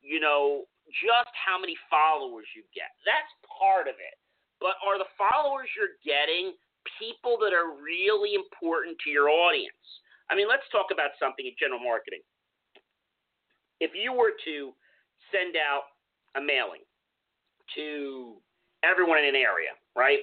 you know just how many followers you get. That's part of it. But are the followers you're getting people that are really important to your audience? I mean, let's talk about something in general marketing. If you were to send out a mailing to everyone in an area, right?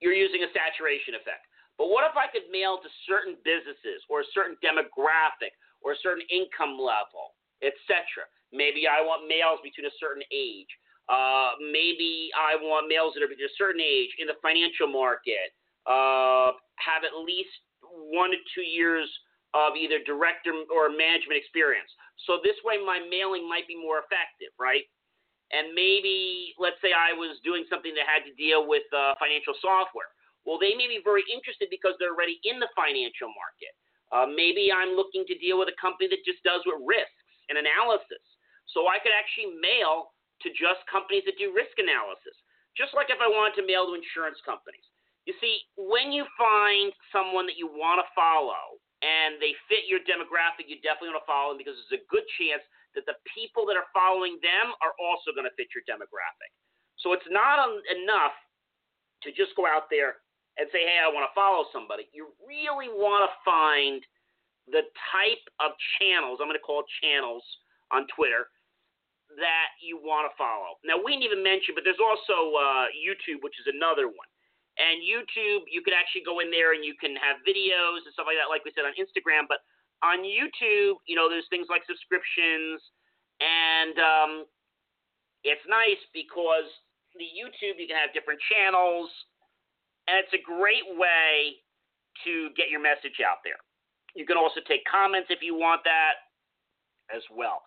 You're using a saturation effect. But what if I could mail to certain businesses or a certain demographic or a certain income level, etc.? Maybe I want males between a certain age. Uh, maybe I want males that are between a certain age in the financial market, uh, have at least one to two years of either director or management experience. So this way, my mailing might be more effective, right? And maybe let's say I was doing something that had to deal with uh, financial software. Well, they may be very interested because they're already in the financial market. Uh, maybe I'm looking to deal with a company that just does with risks and analysis. So I could actually mail to just companies that do risk analysis, just like if I wanted to mail to insurance companies. You see, when you find someone that you want to follow and they fit your demographic, you definitely want to follow them because there's a good chance that the people that are following them are also going to fit your demographic. So it's not enough to just go out there and say, hey, I want to follow somebody. You really want to find the type of channels, I'm going to call channels on Twitter, that you want to follow. Now, we didn't even mention, but there's also uh, YouTube, which is another one. And YouTube, you could actually go in there and you can have videos and stuff like that, like we said on Instagram. But on YouTube, you know, there's things like subscriptions, and um, it's nice because the YouTube you can have different channels, and it's a great way to get your message out there. You can also take comments if you want that as well.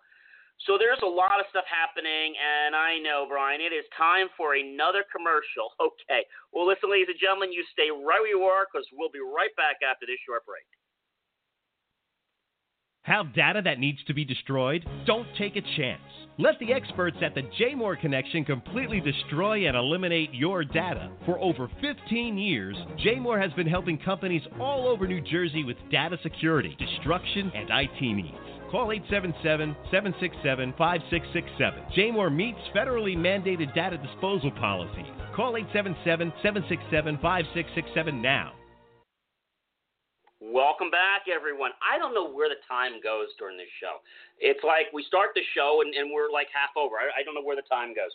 So there's a lot of stuff happening, and I know, Brian, it is time for another commercial. Okay. Well, listen, ladies and gentlemen, you stay right where you are because we'll be right back after this short break. Have data that needs to be destroyed? Don't take a chance. Let the experts at the JMOR Connection completely destroy and eliminate your data. For over 15 years, JMOR has been helping companies all over New Jersey with data security, destruction, and IT needs. Call 877 767 5667. JMOR meets federally mandated data disposal policies. Call 877 767 5667 now. Welcome back, everyone. I don't know where the time goes during this show. It's like we start the show and, and we're like half over. I, I don't know where the time goes.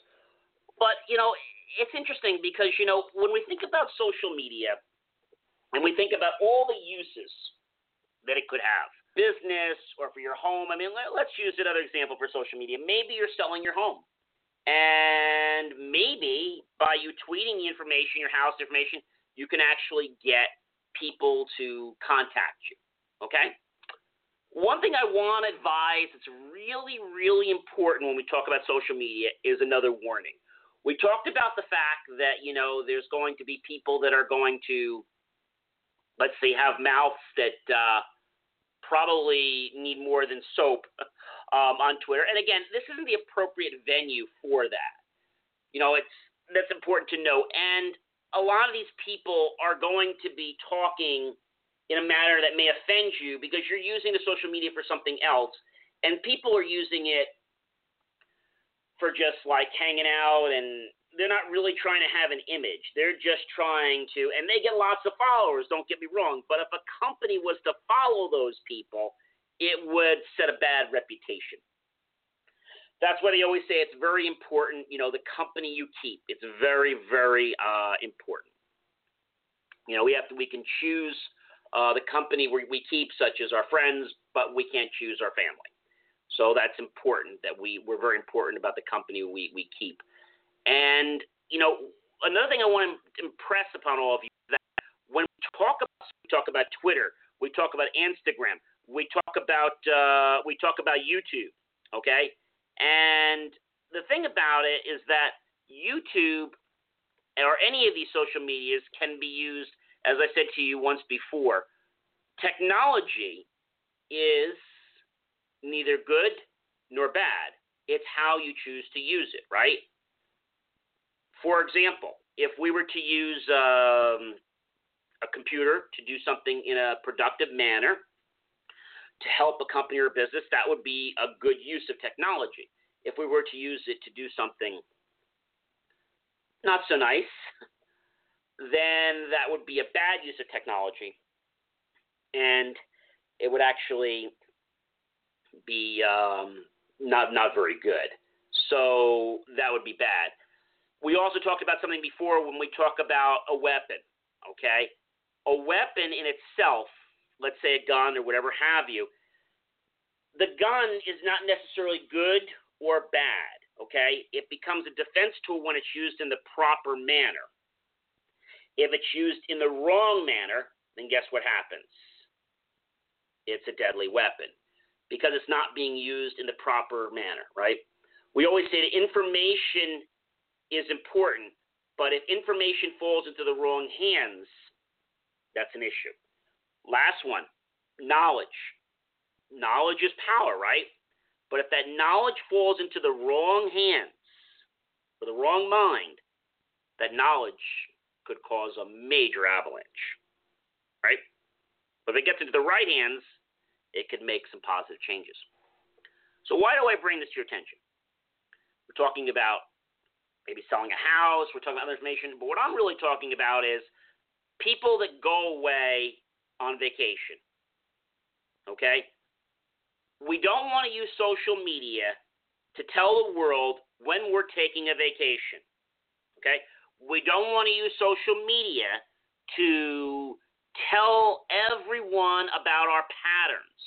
But, you know, it's interesting because, you know, when we think about social media and we think about all the uses that it could have business or for your home, I mean, let, let's use another example for social media. Maybe you're selling your home. And maybe by you tweeting the information, your house information, you can actually get people to contact you. Okay? One thing I want to advise that's really, really important when we talk about social media is another warning. We talked about the fact that, you know, there's going to be people that are going to, let's say, have mouths that uh, probably need more than soap um, on Twitter. And again, this isn't the appropriate venue for that. You know, it's that's important to know. And a lot of these people are going to be talking in a manner that may offend you because you're using the social media for something else, and people are using it for just like hanging out and they're not really trying to have an image. They're just trying to, and they get lots of followers, don't get me wrong. But if a company was to follow those people, it would set a bad reputation that's why they always say it's very important. You know, the company you keep. It's very, very uh, important. You know, we have to. We can choose uh, the company we, we keep, such as our friends, but we can't choose our family. So that's important that we we're very important about the company we we keep. And you know, another thing I want to impress upon all of you is that when we talk about we talk about Twitter, we talk about Instagram, we talk about uh, we talk about YouTube, okay? And the thing about it is that YouTube or any of these social medias can be used, as I said to you once before. Technology is neither good nor bad. It's how you choose to use it, right? For example, if we were to use um, a computer to do something in a productive manner to help a company or business, that would be a good use of technology. If we were to use it to do something not so nice, then that would be a bad use of technology. And it would actually be um, not not very good. So that would be bad. We also talked about something before when we talk about a weapon. Okay, a weapon in itself, let's say a gun or whatever have you, the gun is not necessarily good or bad. Okay, it becomes a defense tool when it's used in the proper manner. If it's used in the wrong manner, then guess what happens? It's a deadly weapon because it's not being used in the proper manner, right? We always say that information is important, but if information falls into the wrong hands, that's an issue. Last one knowledge. Knowledge is power, right? But if that knowledge falls into the wrong hands, or the wrong mind, that knowledge could cause a major avalanche, right? But if it gets into the right hands, it could make some positive changes. So, why do I bring this to your attention? We're talking about maybe selling a house, we're talking about other information, but what I'm really talking about is people that go away on vacation. Okay? We don't want to use social media to tell the world when we're taking a vacation. Okay? We don't want to use social media to tell everyone about our patterns.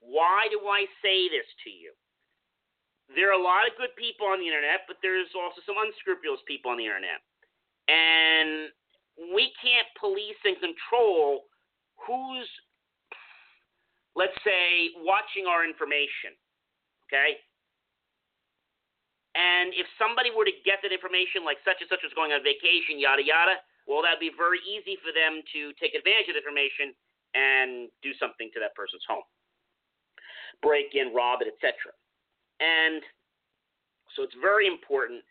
Why do I say this to you? There are a lot of good people on the internet, but there's also some unscrupulous people on the internet. And we can't police and control who's, let's say, watching our information. Okay? And if somebody were to get that information, like such and such was going on vacation, yada, yada, well, that'd be very easy for them to take advantage of the information and do something to that person's home, break in, rob it, etc. And so it's very important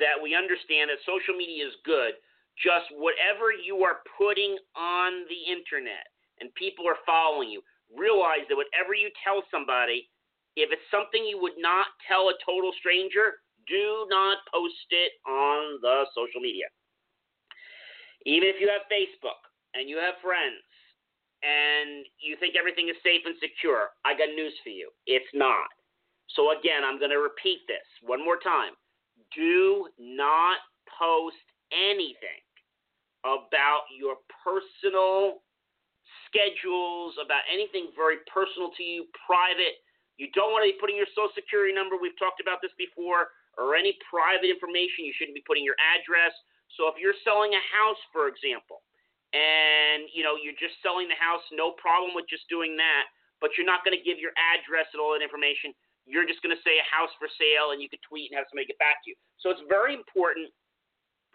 that we understand that social media is good. Just whatever you are putting on the internet and people are following you, realize that whatever you tell somebody, if it's something you would not tell a total stranger, do not post it on the social media. Even if you have Facebook and you have friends and you think everything is safe and secure, I got news for you. It's not. So, again, I'm going to repeat this one more time. Do not post anything about your personal schedules, about anything very personal to you, private. You don't want to be putting your social security number. We've talked about this before, or any private information. You shouldn't be putting your address. So if you're selling a house, for example, and you know you're just selling the house, no problem with just doing that, but you're not going to give your address and all that information. You're just going to say a house for sale, and you could tweet and have somebody get back to you. So it's very important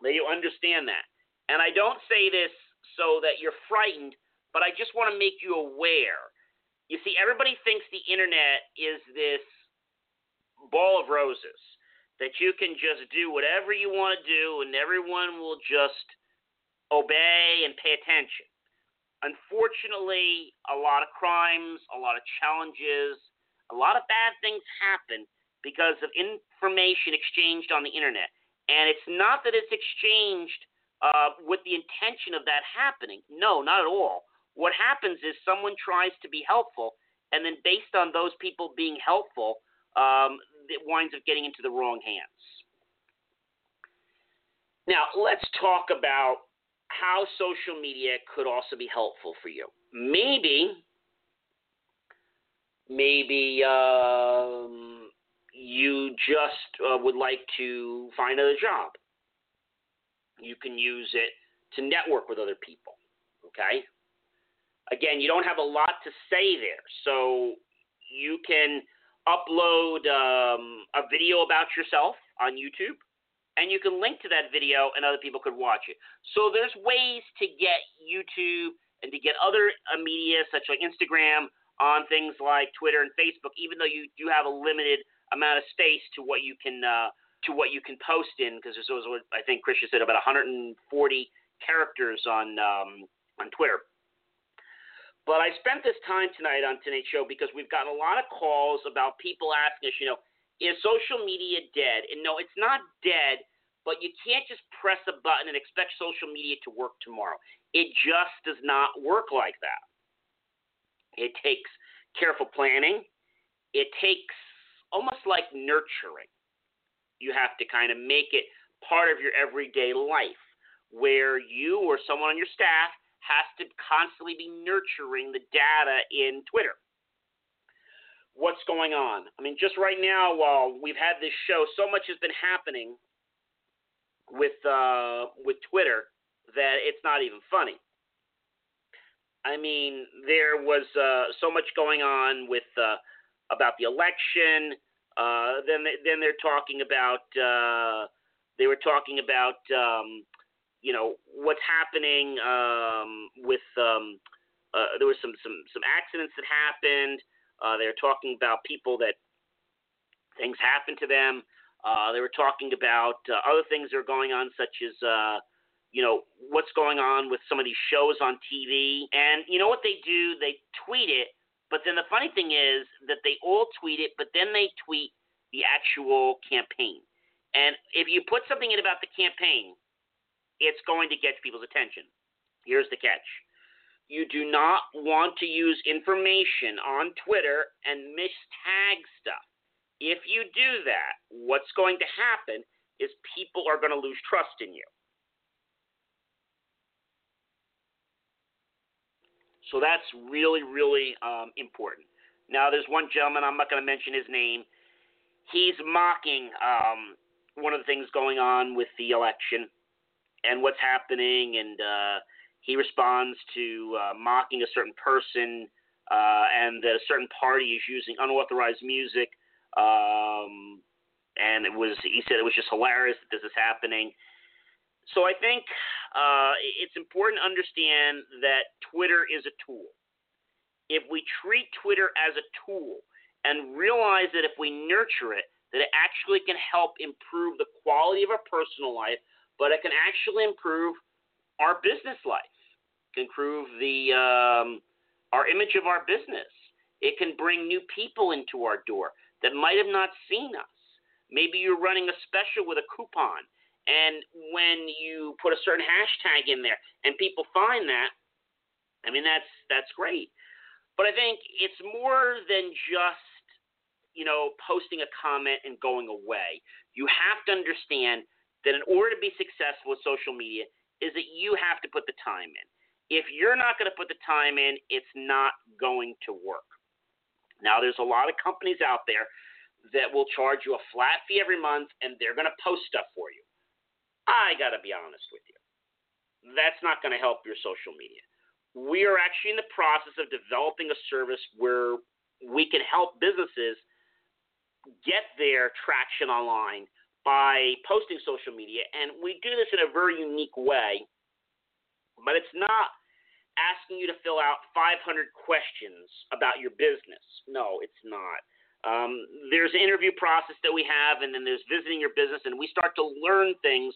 that you understand that. And I don't say this so that you're frightened, but I just want to make you aware. You see, everybody thinks the internet is this ball of roses that you can just do whatever you want to do and everyone will just obey and pay attention. Unfortunately, a lot of crimes, a lot of challenges, a lot of bad things happen because of information exchanged on the internet. And it's not that it's exchanged uh, with the intention of that happening. No, not at all. What happens is someone tries to be helpful, and then based on those people being helpful, um, it winds up getting into the wrong hands. Now, let's talk about how social media could also be helpful for you. Maybe maybe um, you just uh, would like to find another job. You can use it to network with other people. Okay? Again, you don't have a lot to say there. So you can upload um, a video about yourself on YouTube, and you can link to that video, and other people could watch it. So there's ways to get YouTube and to get other uh, media, such like Instagram, on things like Twitter and Facebook, even though you do have a limited amount of space to what you can uh, to what you can post in, because there's what I think Christian said about 140 characters on um, on Twitter. But I spent this time tonight on tonight's show because we've gotten a lot of calls about people asking us, you know, is social media dead? And no, it's not dead, but you can't just press a button and expect social media to work tomorrow. It just does not work like that. It takes careful planning. It takes almost like nurturing. You have to kind of make it part of your everyday life where you or someone on your staff has to constantly be nurturing the data in Twitter. What's going on? I mean, just right now, while we've had this show, so much has been happening with uh, with Twitter that it's not even funny. I mean, there was uh, so much going on with uh, about the election. Uh, then, they, then they're talking about. Uh, they were talking about um, you know what's happening um, with um, uh, there was some some some accidents that happened. Uh, they were talking about people that things happened to them. Uh, they were talking about uh, other things that are going on, such as uh, you know what's going on with some of these shows on TV. And you know what they do? They tweet it. But then the funny thing is that they all tweet it, but then they tweet the actual campaign. And if you put something in about the campaign, it's going to get people's attention. Here's the catch you do not want to use information on Twitter and mistag stuff. If you do that, what's going to happen is people are going to lose trust in you. So that's really, really um, important. Now, there's one gentleman, I'm not going to mention his name. He's mocking um, one of the things going on with the election and what's happening, and uh, he responds to uh, mocking a certain person, uh, and a certain party is using unauthorized music. Um, and it was he said it was just hilarious that this is happening. So I think uh, it's important to understand that Twitter is a tool. If we treat Twitter as a tool and realize that if we nurture it, that it actually can help improve the quality of our personal life, but it can actually improve our business life. Can improve the um, our image of our business. It can bring new people into our door that might have not seen us. Maybe you're running a special with a coupon, and when you put a certain hashtag in there, and people find that, I mean that's that's great. But I think it's more than just you know posting a comment and going away. You have to understand that in order to be successful with social media is that you have to put the time in. If you're not going to put the time in, it's not going to work. Now, there's a lot of companies out there that will charge you a flat fee every month and they're going to post stuff for you. I got to be honest with you. That's not going to help your social media. We are actually in the process of developing a service where we can help businesses get their traction online by posting social media. And we do this in a very unique way, but it's not asking you to fill out 500 questions about your business. No, it's not. Um, there's an interview process that we have, and then there's visiting your business, and we start to learn things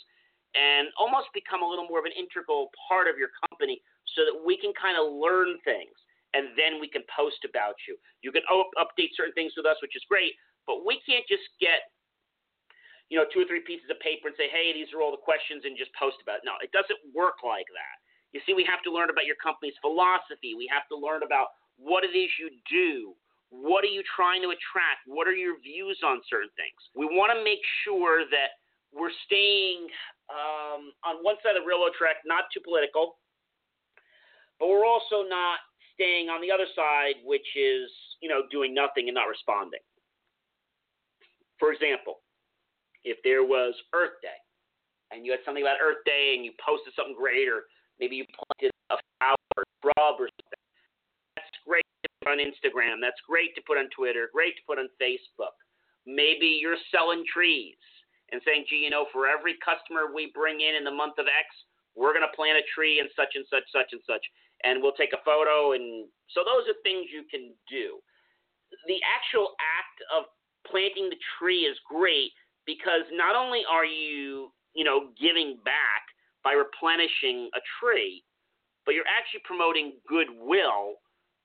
and almost become a little more of an integral part of your company so that we can kind of learn things and then we can post about you. You can update certain things with us, which is great, but we can't just get you know, two or three pieces of paper and say, hey, these are all the questions and just post about it. No, it doesn't work like that. You see, we have to learn about your company's philosophy. We have to learn about what it is you do. What are you trying to attract? What are your views on certain things? We want to make sure that we're staying um, on one side of the railroad track, not too political, but we're also not staying on the other side, which is you know, doing nothing and not responding. For example, if there was Earth Day and you had something about Earth Day and you posted something great, or maybe you planted a flower or shrub or something, that's great to put on Instagram. That's great to put on Twitter. Great to put on Facebook. Maybe you're selling trees and saying, gee, you know, for every customer we bring in in the month of X, we're going to plant a tree and such and such, such and such, and we'll take a photo. And so those are things you can do. The actual act of planting the tree is great because not only are you, you know, giving back by replenishing a tree, but you're actually promoting goodwill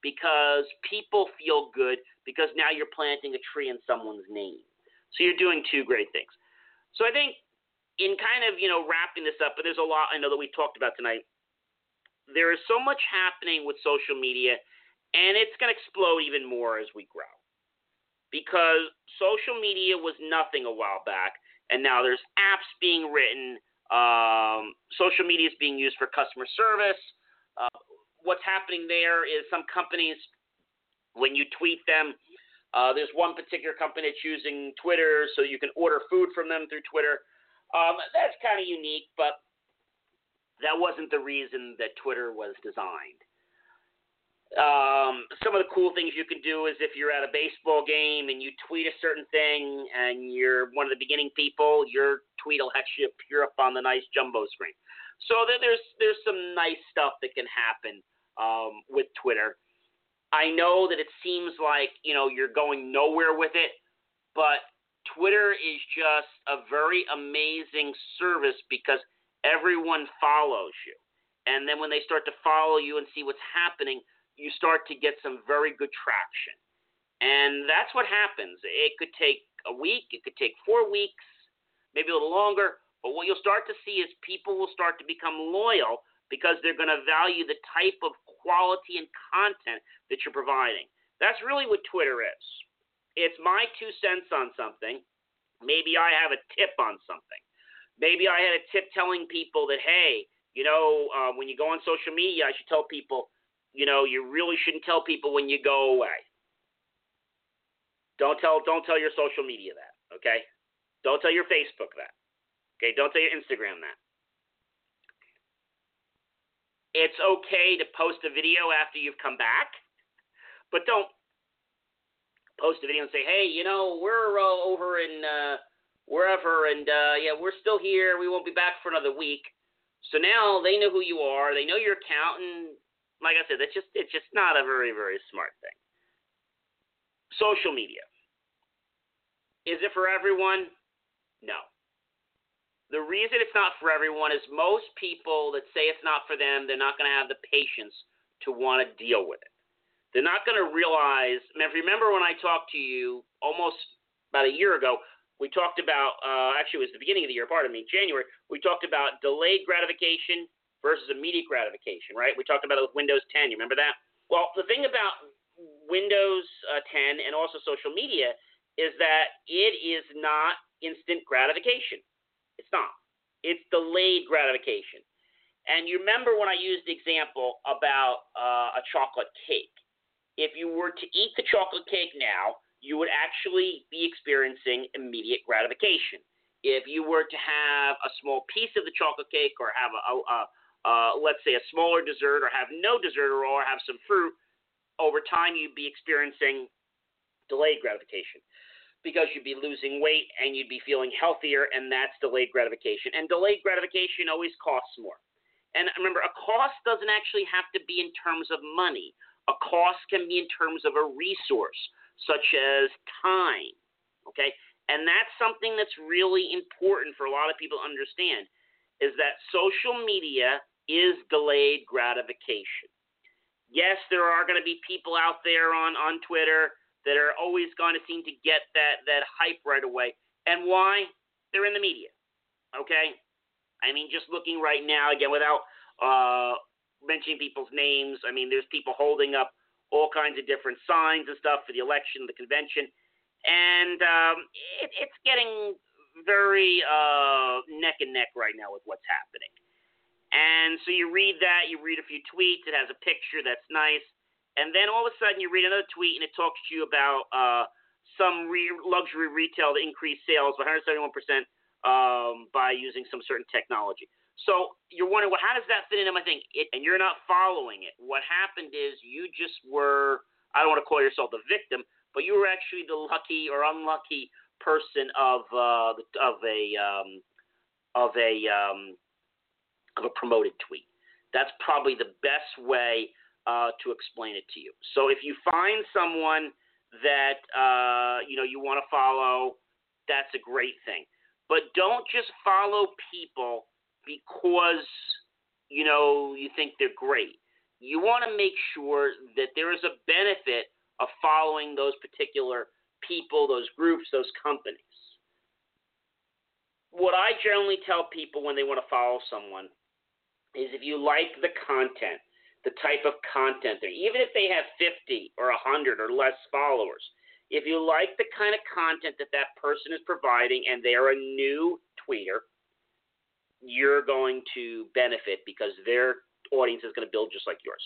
because people feel good because now you're planting a tree in someone's name. So you're doing two great things. So I think in kind of, you know, wrapping this up, but there's a lot I know that we talked about tonight. There is so much happening with social media, and it's going to explode even more as we grow. Because social media was nothing a while back, and now there's apps being written. Um, social media is being used for customer service. Uh, what's happening there is some companies, when you tweet them, uh, there's one particular company that's using Twitter, so you can order food from them through Twitter. Um, that's kind of unique, but that wasn't the reason that Twitter was designed. Um, some of the cool things you can do is if you're at a baseball game and you tweet a certain thing and you're one of the beginning people, your tweet will actually appear up on the nice jumbo screen. So there's there's some nice stuff that can happen um, with Twitter. I know that it seems like, you know, you're going nowhere with it, but Twitter is just a very amazing service because everyone follows you. And then when they start to follow you and see what's happening, you start to get some very good traction. And that's what happens. It could take a week, it could take four weeks, maybe a little longer. But what you'll start to see is people will start to become loyal because they're going to value the type of quality and content that you're providing. That's really what Twitter is. It's my two cents on something. Maybe I have a tip on something. Maybe I had a tip telling people that, hey, you know, uh, when you go on social media, I should tell people, you know, you really shouldn't tell people when you go away. Don't tell don't tell your social media that, okay? Don't tell your Facebook that. Okay, don't tell your Instagram that. It's okay to post a video after you've come back, but don't post a video and say, "Hey, you know, we're uh, over in uh, wherever, and uh, yeah, we're still here. We won't be back for another week." So now they know who you are. They know your account, and like I said, that's just it's just not a very very smart thing. Social media is it for everyone? No. The reason it's not for everyone is most people that say it's not for them, they're not going to have the patience to want to deal with it. They're not going to realize. Remember when I talked to you almost about a year ago, we talked about, uh, actually, it was the beginning of the year, pardon me, January, we talked about delayed gratification versus immediate gratification, right? We talked about it with Windows 10. You remember that? Well, the thing about Windows uh, 10 and also social media is that it is not instant gratification. It's not. It's delayed gratification. And you remember when I used the example about uh, a chocolate cake. If you were to eat the chocolate cake now, you would actually be experiencing immediate gratification. If you were to have a small piece of the chocolate cake or have a, a, a uh, let's say a smaller dessert or have no dessert or have some fruit, over time you'd be experiencing delayed gratification because you'd be losing weight and you'd be feeling healthier, and that's delayed gratification. And delayed gratification always costs more. And remember, a cost doesn't actually have to be in terms of money. A cost can be in terms of a resource, such as time. Okay? And that's something that's really important for a lot of people to understand is that social media is delayed gratification. Yes, there are going to be people out there on, on Twitter that are always going to seem to get that that hype right away. And why? They're in the media. Okay? I mean, just looking right now again without uh, mentioning people's names. I mean, there's people holding up all kinds of different signs and stuff for the election, the convention, and um, it, it's getting very uh, neck and neck right now with what's happening. And so you read that, you read a few tweets. It has a picture that's nice and then all of a sudden you read another tweet and it talks to you about uh, some re- luxury retail to increase sales by 171 percent um, by using some certain technology. So you're wondering, well, how does that fit into my thing? It, and you're not following it. What happened is you just were, I don't want to call yourself the victim, but you were actually the lucky or unlucky person of uh, of a um, of a um, promoted tweet. That's probably the best way uh, to explain it to you. So if you find someone that uh, you know you want to follow, that's a great thing. But don't just follow people because you know you think they're great. You want to make sure that there is a benefit of following those particular people, those groups, those companies. What I generally tell people when they want to follow someone is if you like the content, the type of content there, even if they have 50 or 100 or less followers, if you like the kind of content that that person is providing and they're a new tweeter, you're going to benefit because their audience is going to build just like yours.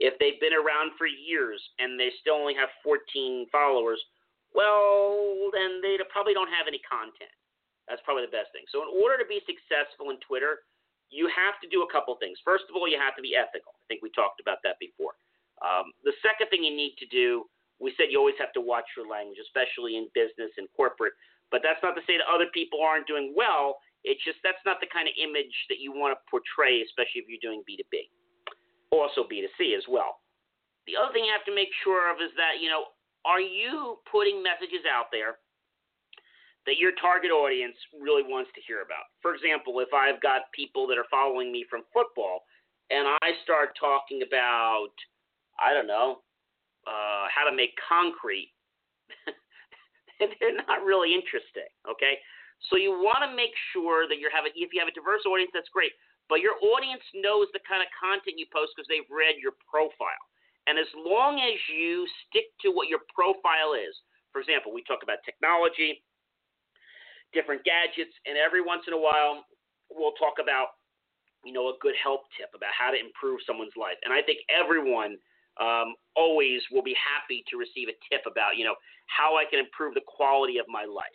If they've been around for years and they still only have 14 followers, well, then they probably don't have any content. That's probably the best thing. So, in order to be successful in Twitter, you have to do a couple things. First of all, you have to be ethical. I think we talked about that before. Um, the second thing you need to do, we said you always have to watch your language, especially in business and corporate. But that's not to say that other people aren't doing well. It's just that's not the kind of image that you want to portray, especially if you're doing B2B. Also B2C as well. The other thing you have to make sure of is that, you know, are you putting messages out there that your target audience really wants to hear about? For example, if I've got people that are following me from football and I start talking about, I don't know, uh, how to make concrete, they're not really interesting, okay? So you want to make sure that you're having, if you have a diverse audience, that's great. But your audience knows the kind of content you post because they've read your profile. And as long as you stick to what your profile is, for example, we talk about technology, different gadgets, and every once in a while we'll talk about, you know, a good help tip about how to improve someone's life. And I think everyone um, always will be happy to receive a tip about, you know, how I can improve the quality of my life.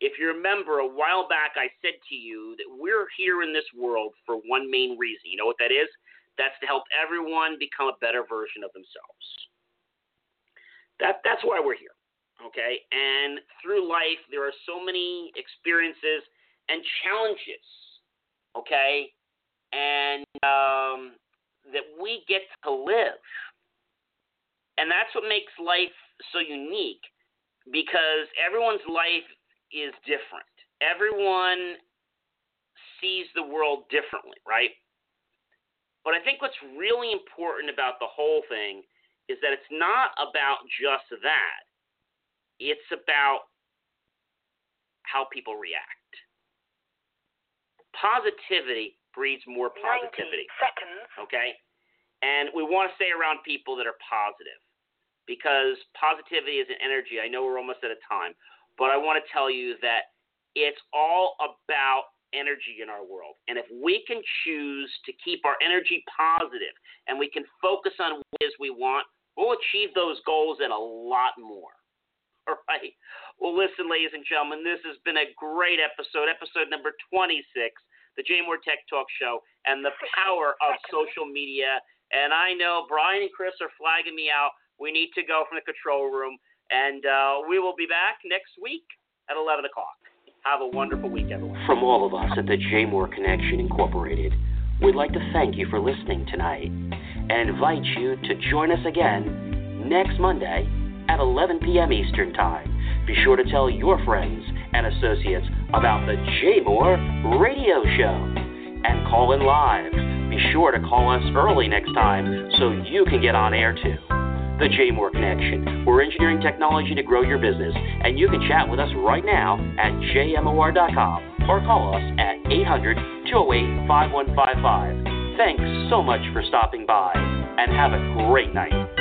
If you remember, a while back I said to you that we're here in this world for one main reason. You know what that is? That's to help everyone become a better version of themselves. That, that's why we're here. Okay? And through life, there are so many experiences and challenges. Okay? And um, that we get to live. And that's what makes life so unique because everyone's life is different. Everyone sees the world differently, right? But I think what's really important about the whole thing is that it's not about just that. It's about how people react. Positivity breeds more positivity. seconds. Okay? And we want to stay around people that are positive because positivity is an energy. I know we're almost at a time, but I want to tell you that it's all about energy in our world. And if we can choose to keep our energy positive and we can focus on what it is we want, we'll achieve those goals and a lot more. All right. Well, listen, ladies and gentlemen, this has been a great episode, episode number 26, the JMOR Tech Talk Show, and the power of social media. And I know Brian and Chris are flagging me out. We need to go from the control room. And uh, we will be back next week at 11 o'clock. Have a wonderful week, everyone. From all of us at the JMOR Connection Incorporated, we'd like to thank you for listening tonight and invite you to join us again next Monday at 11 p.m. Eastern Time. Be sure to tell your friends and associates about the JMOR Radio Show and call in live. Be sure to call us early next time so you can get on air too. The JMOR Connection. We're engineering technology to grow your business, and you can chat with us right now at jmor.com or call us at 800 208 5155. Thanks so much for stopping by, and have a great night.